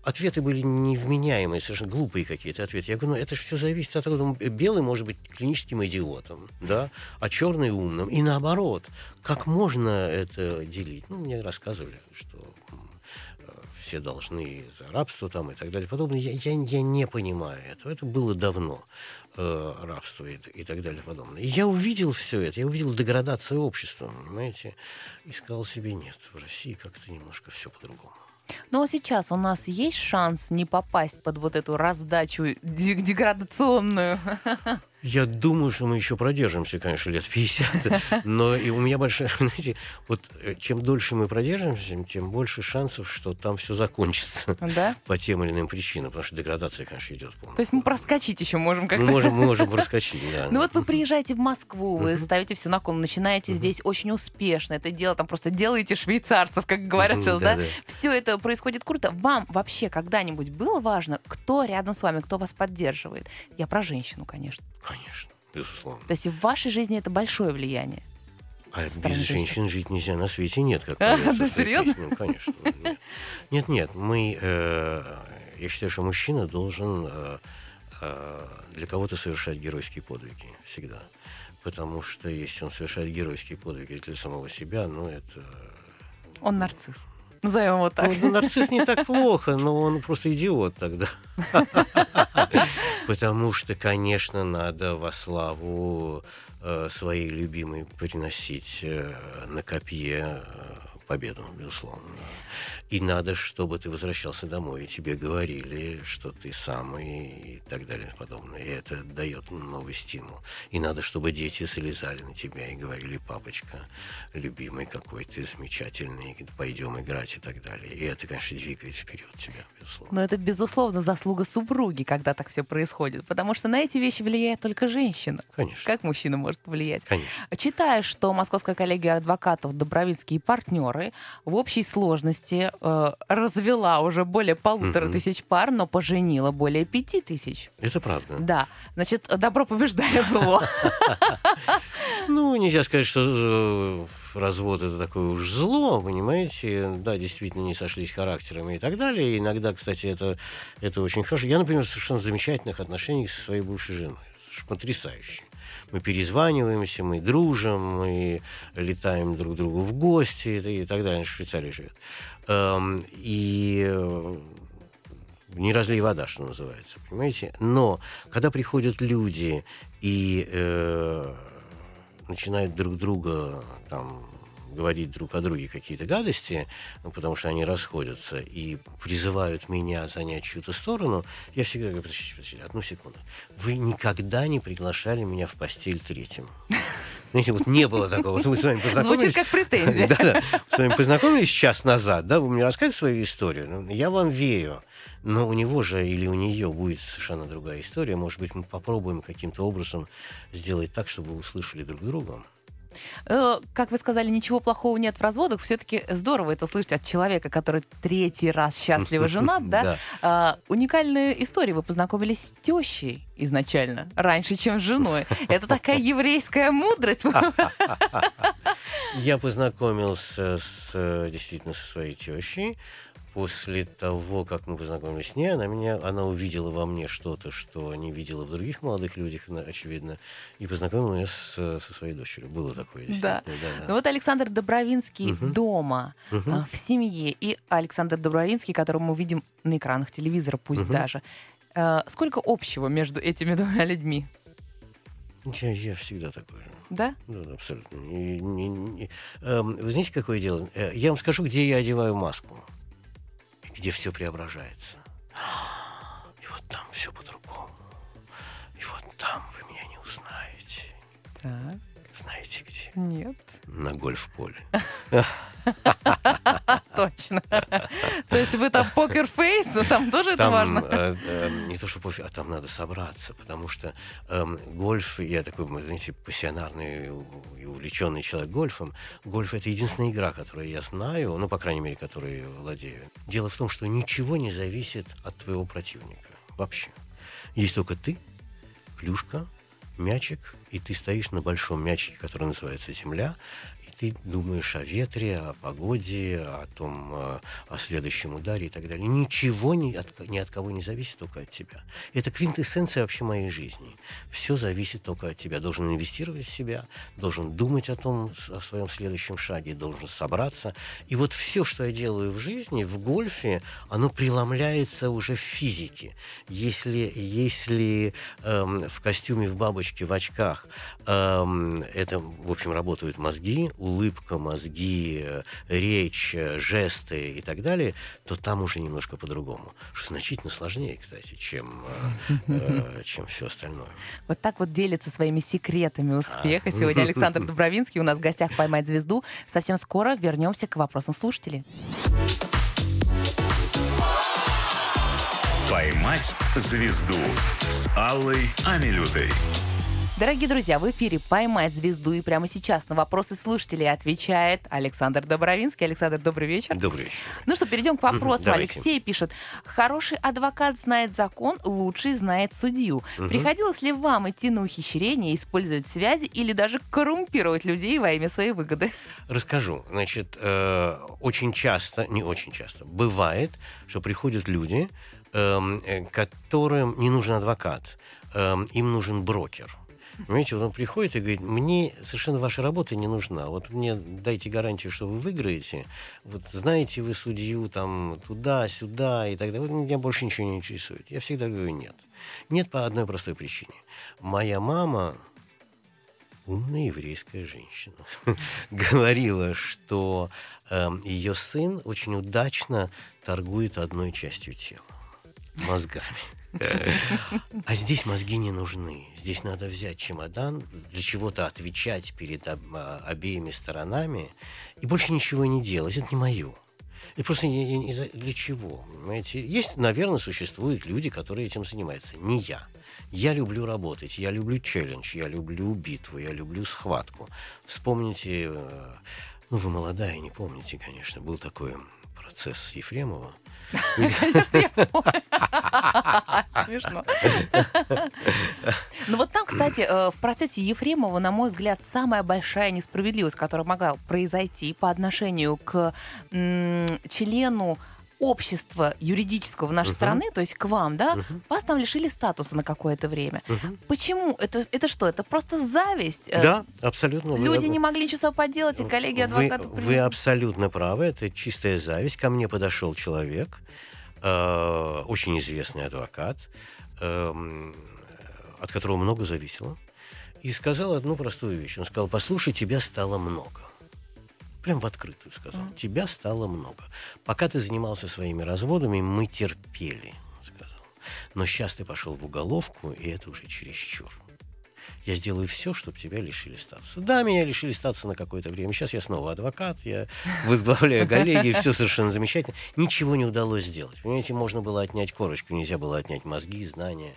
Ответы были невменяемые, совершенно глупые какие-то ответы. Я говорю, ну это же все зависит от того, белый может быть клиническим идиотом, да, а черный умным. И наоборот, как можно это делить? Ну, мне рассказывали, что все должны за рабство там и так далее подобное. Я, я, я не понимаю этого. Это было давно, э, рабство и, и так далее подобное. И я увидел все это, я увидел деградацию общества, понимаете, и сказал себе, нет, в России как-то немножко все по-другому. Ну а сейчас у нас есть шанс не попасть под вот эту раздачу деградационную? Я думаю, что мы еще продержимся, конечно, лет 50. Но и у меня большая, знаете, вот э, чем дольше мы продержимся, тем больше шансов, что там все закончится. Да? По тем или иным причинам, потому что деградация, конечно, идет. То есть мы проскочить еще можем как-то? Мы можем, мы можем проскочить, да. Ну вот вы приезжаете в Москву, вы ставите все на кон, начинаете здесь очень успешно это дело, там просто делаете швейцарцев, как говорят сейчас, да? Все это происходит круто. Вам вообще когда-нибудь было важно, кто рядом с вами, кто вас поддерживает? Я про женщину, конечно. Конечно, безусловно. То есть в вашей жизни это большое влияние? А без женщин жить нельзя на свете нет, как говорится. Да, серьезно? Песням, конечно. Нет, нет, мы, э, я считаю, что мужчина должен э, э, для кого-то совершать геройские подвиги всегда. Потому что если он совершает геройские подвиги для самого себя, ну это... Он нарцисс. Назовем его так. Ну, нарцисс не так плохо, но он просто идиот тогда. Потому что, конечно, надо во славу э, своей любимой приносить э, на копье э, победу, безусловно. И надо, чтобы ты возвращался домой, и тебе говорили, что ты самый и так далее и подобное. И это дает новый стимул. И надо, чтобы дети залезали на тебя и говорили, папочка, любимый какой ты замечательный, пойдем играть и так далее. И это, конечно, двигает вперед тебя, безусловно. Но это, безусловно, заслуга супруги, когда так все происходит. Потому что на эти вещи влияет только женщина. Конечно. Как мужчина может повлиять? Конечно. Читая, что Московская коллегия адвокатов Добровинские партнеры в общей сложности э, развела уже более полутора угу. тысяч пар, но поженила более пяти тысяч. Это правда. Да. Значит, добро побеждает зло. Ну, нельзя сказать, что э, развод это такое уж зло, понимаете? Да, действительно не сошлись характерами и так далее. И иногда, кстати, это, это очень хорошо. Я, например, в совершенно замечательных отношениях со своей бывшей женой. Потрясающе мы перезваниваемся, мы дружим, мы летаем друг к другу в гости и, так далее. В Швейцарии живет. Эм, и э, не разлей вода, что называется, понимаете? Но когда приходят люди и э, начинают друг друга там говорить друг о друге какие-то гадости, ну, потому что они расходятся и призывают меня занять чью-то сторону, я всегда говорю, подождите, подождите, одну секунду. Вы никогда не приглашали меня в постель третьим. Знаете, вот не было такого. Вот мы с вами познакомились. Звучит как претензия. Да, да. С вами познакомились час назад, да, вы мне рассказываете свою историю. Ну, я вам верю. Но у него же или у нее будет совершенно другая история. Может быть, мы попробуем каким-то образом сделать так, чтобы вы услышали друг друга. Э, как вы сказали, ничего плохого нет в разводах. Все-таки здорово это слышать от человека, который третий раз счастливо женат, да? А, уникальная история. Вы познакомились с тещей изначально, раньше, чем с женой. Это такая еврейская мудрость. Я познакомился с, э, действительно со своей тещей после того, как мы познакомились с ней, она меня, она увидела во мне что-то, что не видела в других молодых людях, очевидно, и познакомила меня с, со своей дочерью. Было такое, да. да, да. Ну вот Александр Добровинский угу. дома, угу. в семье, и Александр Добровинский, которого мы видим на экранах телевизора, пусть угу. даже. А, сколько общего между этими двумя людьми? Я, я всегда такой Да? Да, абсолютно. Не, не, не. Эм, вы знаете, какое дело? Э, я вам скажу, где я одеваю маску где все преображается. И вот там все по-другому. И вот там вы меня не узнаете. Так. Знаете где? Нет. На гольф-поле. Точно. То есть вы там покерфейс, там тоже это важно? Э, э, не то, что а там надо собраться, потому что эм, гольф, я такой, знаете, пассионарный и увлеченный человек гольфом, гольф — это единственная игра, которую я знаю, ну, по крайней мере, которой владею. Дело в том, что ничего не зависит от твоего противника. Вообще. Есть только ты, клюшка, мячик, и ты стоишь на большом мячике, который называется Земля, ты думаешь о ветре, о погоде, о том, э, о следующем ударе и так далее. Ничего ни от, ни от кого не зависит, только от тебя. Это квинтэссенция вообще моей жизни. Все зависит только от тебя. Должен инвестировать в себя, должен думать о том, о своем следующем шаге, должен собраться. И вот все, что я делаю в жизни, в гольфе, оно преломляется уже в физике. Если, если эм, в костюме, в бабочке, в очках эм, это, в общем, работают мозги, улыбка, мозги, э, речь, э, жесты и так далее, то там уже немножко по-другому. Что значительно сложнее, кстати, чем, чем все остальное. Вот так вот делится своими секретами успеха. Сегодня Александр Дубровинский у нас в гостях «Поймать звезду». Совсем скоро вернемся к вопросам слушателей. «Поймать звезду» с Аллой Амилютой. Дорогие друзья, в эфире «Поймать звезду» и прямо сейчас на вопросы слушателей отвечает Александр Добровинский. Александр, добрый вечер. Добрый вечер. Ну что, перейдем к вопросу. Алексей пишет. Хороший адвокат знает закон, лучший знает судью. Угу. Приходилось ли вам идти на ухищрение, использовать связи или даже коррумпировать людей во имя своей выгоды? Расскажу. Значит, э, очень часто, не очень часто, бывает, что приходят люди, эм, э, которым не нужен адвокат, эм, им нужен брокер. Понимаете, он приходит и говорит, мне совершенно ваша работа не нужна. Вот мне дайте гарантию, что вы выиграете. Вот знаете вы судью там туда-сюда и так далее. Вот меня больше ничего не интересует. Я всегда говорю нет. Нет по одной простой причине. Моя мама, умная еврейская женщина, говорила, что э, ее сын очень удачно торгует одной частью тела мозгами. А здесь мозги не нужны. Здесь надо взять чемодан, для чего-то отвечать перед а, обеими сторонами и больше ничего не делать. Это не мое. И просто не, не, для чего? Понимаете? Есть, наверное, существуют люди, которые этим занимаются. Не я. Я люблю работать, я люблю челлендж, я люблю битву, я люблю схватку. Вспомните, э, ну вы молодая, не помните, конечно, был такой процесс Ефремова. Конечно, я Смешно. Ну вот там, кстати, э, в процессе Ефремова, на мой взгляд, самая большая несправедливость, которая могла произойти по отношению к члену общества юридического в нашей uh-huh. страны, то есть к вам, да, uh-huh. вас там лишили статуса на какое-то время. Uh-huh. Почему? Это, это что? Это просто зависть? Э, да, абсолютно. Люди вы, не могли ничего поделать, и коллеги-адвокаты... Вы, вы абсолютно правы, это чистая зависть. Ко мне подошел человек, э, очень известный адвокат, э, от которого много зависело, и сказал одну простую вещь. Он сказал, послушай, тебя стало много. Прям в открытую сказал. Mm. Тебя стало много. Пока ты занимался своими разводами, мы терпели, сказал. Но сейчас ты пошел в уголовку, и это уже чересчур я сделаю все, чтобы тебя лишили статуса. Да, меня лишили статуса на какое-то время. Сейчас я снова адвокат, я возглавляю коллеги, все совершенно замечательно. Ничего не удалось сделать. Понимаете, можно было отнять корочку, нельзя было отнять мозги, знания,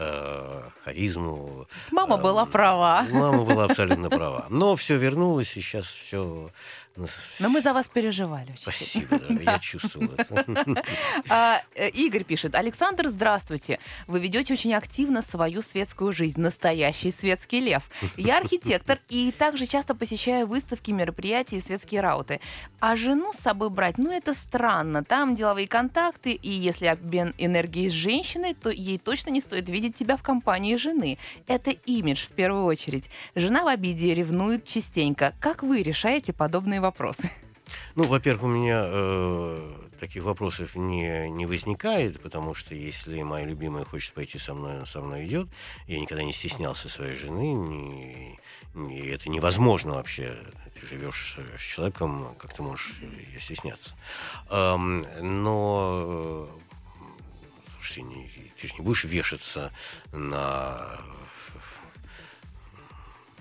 э, харизму. Мама э, была права. Мама была абсолютно права. Но все вернулось, и сейчас все но мы за вас переживали. Спасибо, дорогая, я чувствовал это. Игорь пишет. Александр, здравствуйте. Вы ведете очень активно свою светскую жизнь. Настоящий светский лев. Я архитектор и также часто посещаю выставки, мероприятия и светские рауты. А жену с собой брать, ну это странно. Там деловые контакты, и если обмен энергией с женщиной, то ей точно не стоит видеть тебя в компании жены. Это имидж в первую очередь. Жена в обиде ревнует частенько. Как вы решаете подобные вопросы? Вопросы? Ну, во-первых, у меня э, таких вопросов не, не возникает, потому что если моя любимая хочет пойти со мной, она со мной идет. Я никогда не стеснялся своей жены, не, не, это невозможно вообще. Ты живешь с человеком, как ты можешь стесняться. Эм, но слушайте, не, ты же не будешь вешаться на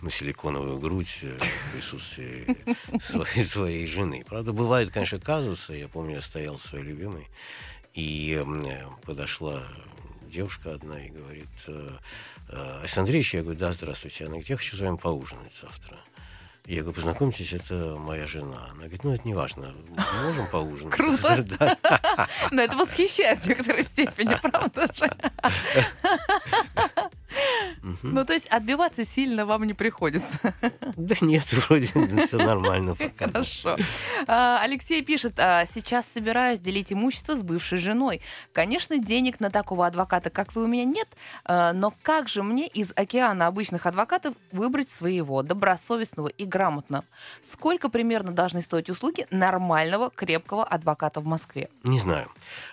на силиконовую грудь э, в присутствии своей, своей жены. Правда, бывают, конечно, казусы. Я помню, я стоял с своей любимой, и э, подошла девушка одна и говорит, «Э, Александр Андреевич, я говорю, да, здравствуйте. Она говорит, я хочу с вами поужинать завтра. Я говорю, познакомьтесь, это моя жена. Она говорит, ну это не важно, мы можем поужинать. Круто. Но это восхищает в некоторой степени, правда же? Ну, то есть отбиваться сильно вам не приходится. Да нет, вроде все нормально. Хорошо. А, Алексей пишет, «А, сейчас собираюсь делить имущество с бывшей женой. Конечно, денег на такого адвоката, как вы, у меня нет, а, но как же мне из океана обычных адвокатов выбрать своего, добросовестного и грамотного? Сколько примерно должны стоить услуги нормального, крепкого адвоката в Москве? Не знаю.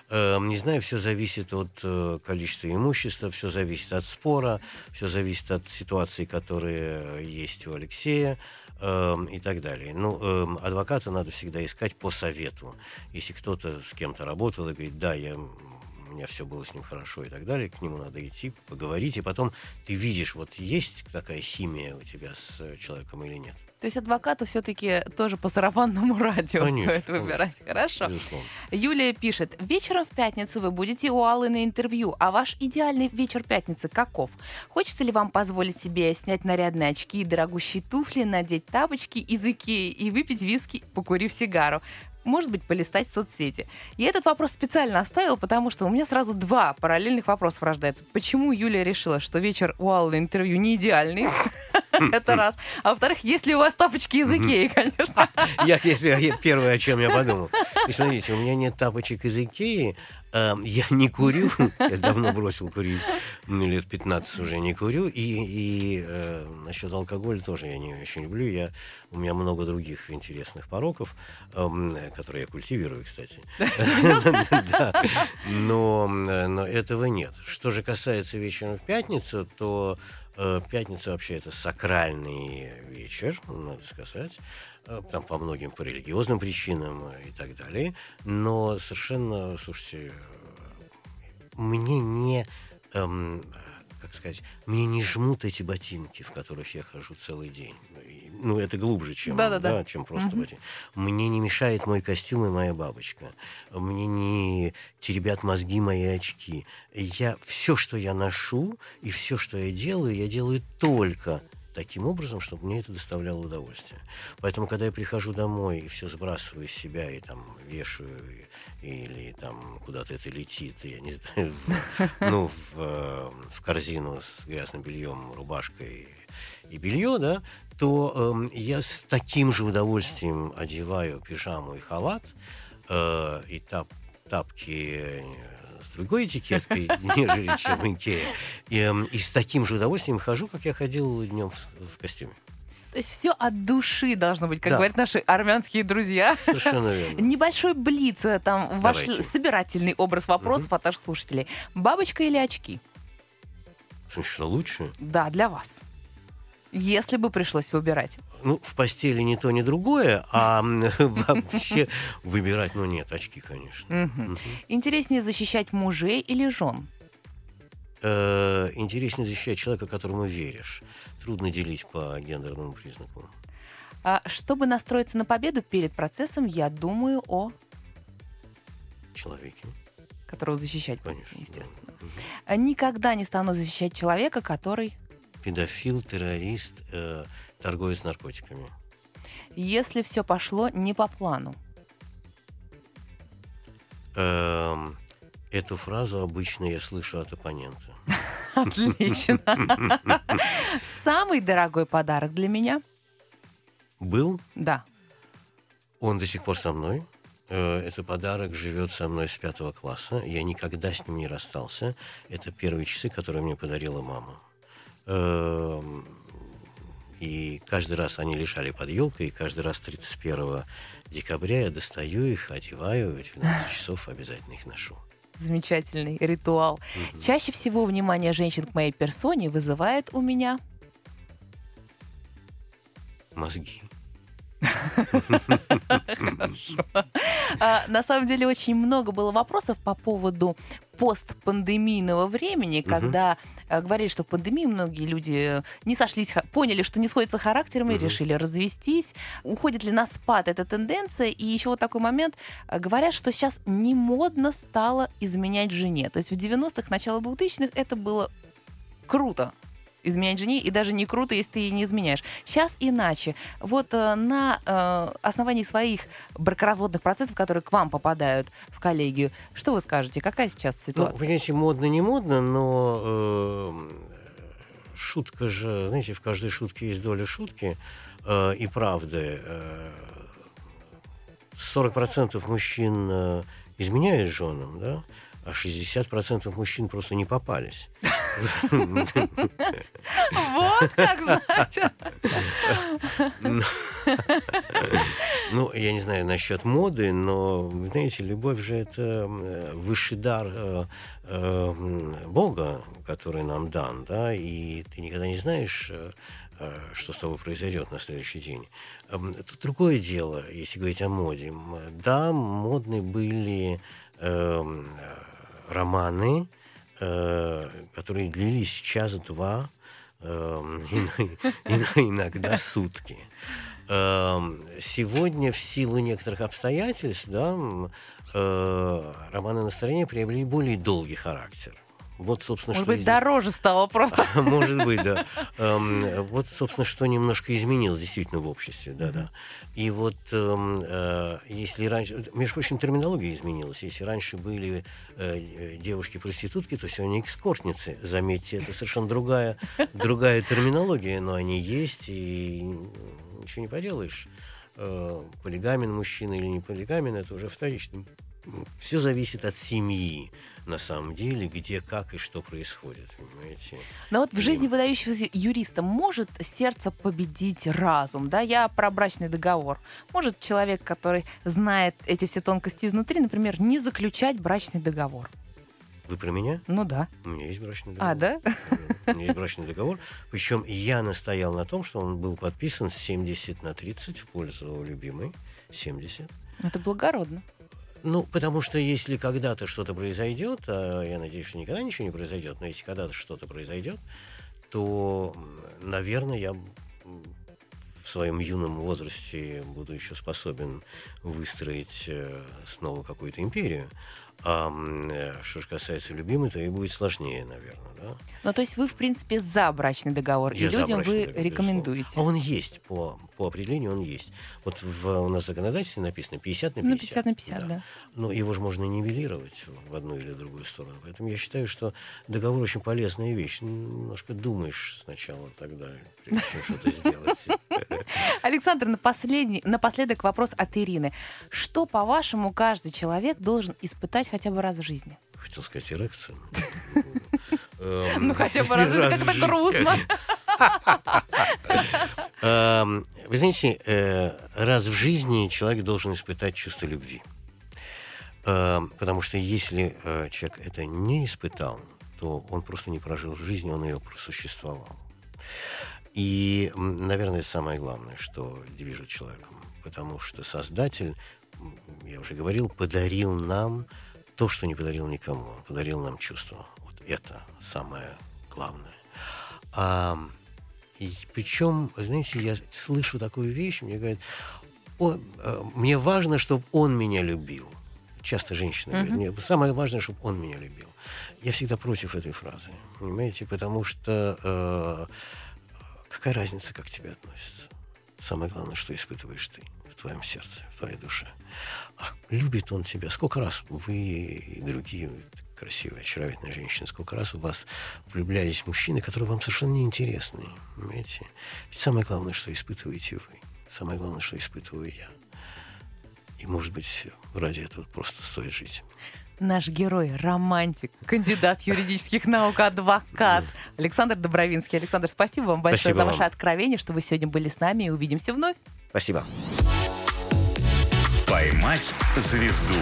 Эм, не знаю, все зависит от э, количества имущества, все зависит от спора, все зависит от ситуации, которые есть у Алексея. эм, и так далее. Ну, эм, адвоката надо всегда искать по совету. Если кто-то с кем-то работал и говорит, да, я у меня все было с ним хорошо и так далее, к нему надо идти, поговорить, и потом ты видишь, вот есть такая химия у тебя с человеком или нет. То есть адвоката все-таки тоже по сарафанному радио Конечно, стоит выбирать. Хорошо. Безусловно. Юлия пишет. Вечером в пятницу вы будете у Аллы на интервью, а ваш идеальный вечер пятницы каков? Хочется ли вам позволить себе снять нарядные очки и дорогущие туфли, надеть тапочки из Икеи и выпить виски, покурив сигару? Может быть, полистать соцсети. Я этот вопрос специально оставил, потому что у меня сразу два параллельных вопроса рождается. Почему Юлия решила, что вечер у Аллы интервью не идеальный? Это раз. А во-вторых, есть ли у вас тапочки из Икеи, конечно. Я, я, я первое, о чем я подумал. И смотрите, у меня нет тапочек из Икеи, я не курю, я давно бросил курить, лет 15 уже не курю, и, и э, насчет алкоголя тоже я не очень люблю. Я, у меня много других интересных пороков, э, которые я культивирую, кстати. Но, но этого нет. Что же касается вечера в пятницу, то э, пятница вообще это сакральный вечер, надо сказать. Э, там по многим по религиозным причинам и так далее. Но совершенно, слушайте, мне не, эм, как сказать, мне не жмут эти ботинки, в которых я хожу целый день. Ну, это глубже, чем, да, да, чем просто угу. ботинки. Мне не мешает мой костюм и моя бабочка. Мне не теребят мозги мои очки. Я все, что я ношу и все, что я делаю, я делаю только таким образом, чтобы мне это доставляло удовольствие. Поэтому, когда я прихожу домой и все сбрасываю с себя и там вешаю, или там куда-то это летит, я не знаю, в, ну, в, э, в корзину с грязным бельем, рубашкой и белье, да, то э, я с таким же удовольствием одеваю пижаму и халат, э, и тап, тапки с другой этикеткой, нежели чем Икея. И, эм, и с таким же удовольствием хожу, как я ходил днем в, в костюме. То есть все от души должно быть, как да. говорят наши армянские друзья. Совершенно верно. Небольшой блиц, э, там Давайте. ваш собирательный образ вопросов угу. от наших слушателей. Бабочка или очки? Что лучше? Да, для вас если бы пришлось выбирать? Ну, в постели ни то, ни другое, а вообще выбирать, ну нет, очки, конечно. Интереснее защищать мужей или жен? Э, интереснее защищать человека, которому веришь. Трудно делить по гендерному признаку. А чтобы настроиться на победу перед процессом, я думаю о человеке которого защищать, конечно, естественно. Да. Никогда не стану защищать человека, который педофил, террорист, э, торговец наркотиками. Если все пошло не по плану. Эм, эту фразу обычно я слышу от оппонента. Отлично. Самый дорогой подарок для меня? Был? Да. Он до сих пор со мной. Э, это подарок живет со мной с пятого класса. Я никогда с ним не расстался. Это первые часы, которые мне подарила мама. Эм, и каждый раз они лежали под елкой, и каждый раз 31 декабря я достаю их, одеваю, и в 12 часов обязательно их ношу. Замечательный ритуал. Угу. Чаще всего внимание женщин к моей персоне вызывает у меня... Мозги. А, на самом деле очень много было вопросов по поводу постпандемийного времени, когда э, говорили, что в пандемии многие люди не сошлись, поняли, что не сходятся характерами, решили развестись. Уходит ли на спад эта тенденция? И еще вот такой момент. Э, говорят, что сейчас не модно стало изменять жене. То есть в 90-х, начало 2000-х это было круто изменять жене, и даже не круто, если ты ей не изменяешь. Сейчас иначе. Вот э, на э, основании своих бракоразводных процессов, которые к вам попадают в коллегию, что вы скажете? Какая сейчас ну, ситуация? Ну, понимаете, модно, не модно, но э, шутка же, знаете, в каждой шутке есть доля шутки э, и правды. Э, 40% мужчин э, изменяют женам, да? а 60% мужчин просто не попались. Вот как значит. Ну, я не знаю насчет моды, но, знаете, любовь же это высший дар э, э, Бога, который нам дан, да, и ты никогда не знаешь, э, э, что с тобой произойдет на следующий день. Эм, тут другое дело, если говорить о моде. Да, модны были э, романы, э, которые длились час-два, э, иногда сутки. Эм, сегодня в силу некоторых обстоятельств да, э, романы настроения приобрели более долгий характер. Вот, собственно, Может что быть, из... дороже стало просто. Может быть, да. Эм, вот, собственно, что немножко изменилось действительно в обществе, да, да. И вот эм, э, если раньше, между прочим, терминология изменилась. Если раньше были э, девушки-проститутки, то сегодня экскортницы. Заметьте, это совершенно другая, другая терминология, но они есть, и ничего не поделаешь. Э, полигамен мужчина или не полигамен, это уже вторично все зависит от семьи, на самом деле, где, как и что происходит, понимаете? Но вот в жизни выдающегося юриста может сердце победить разум, да? Я про брачный договор. Может человек, который знает эти все тонкости изнутри, например, не заключать брачный договор? Вы про меня? Ну да. У меня есть брачный договор. А, да? У меня есть брачный договор. Причем я настоял на том, что он был подписан с 70 на 30 в пользу любимой. 70. Это благородно. Ну, потому что если когда-то что-то произойдет, а я надеюсь, что никогда ничего не произойдет, но если когда-то что-то произойдет, то, наверное, я в своем юном возрасте буду еще способен выстроить э, снова какую-то империю. А э, что же касается любимой, то ей будет сложнее, наверное. Да? Ну, то есть вы, в принципе, за брачный договор, Я и людям вы договор, рекомендуете? А он есть, по, по определению он есть. Вот в, у нас в законодательстве написано 50 на 50. Ну, 50 на 50, да. да. Но его же можно нивелировать в одну или другую сторону. Поэтому я считаю, что договор очень полезная вещь. Немножко думаешь сначала тогда, прежде чем что-то сделать. Александр, напоследок вопрос от Ирины. Что, по-вашему, каждый человек должен испытать хотя бы раз в жизни? Хотел сказать эрекцию. Ну, хотя бы раз как-то грустно. Эм, вы знаете, э, раз в жизни человек должен испытать чувство любви. Эм, потому что если э, человек это не испытал, то он просто не прожил жизнь, он ее просуществовал. И, наверное, самое главное, что движет человеком. Потому что Создатель, я уже говорил, подарил нам то, что не подарил никому. Он подарил нам чувство. Вот это самое главное. А, и причем, знаете, я слышу такую вещь, мне говорят, О, э, мне важно, чтобы он меня любил. Часто женщины uh-huh. говорят, мне самое важное, чтобы он меня любил. Я всегда против этой фразы, понимаете, потому что э, какая разница, как к тебе относятся? Самое главное, что испытываешь ты в твоем сердце, в твоей душе. А любит он тебя. Сколько раз вы и другие красивые, очаровательные женщины, сколько раз у вас влюблялись мужчины, которые вам совершенно неинтересны. Понимаете? Ведь самое главное, что испытываете вы. Самое главное, что испытываю я. И, может быть, ради этого просто стоит жить наш герой, романтик, кандидат юридических наук, адвокат Александр Добровинский. Александр, спасибо вам большое спасибо за ваше вам. откровение, что вы сегодня были с нами и увидимся вновь. Спасибо. Поймать звезду.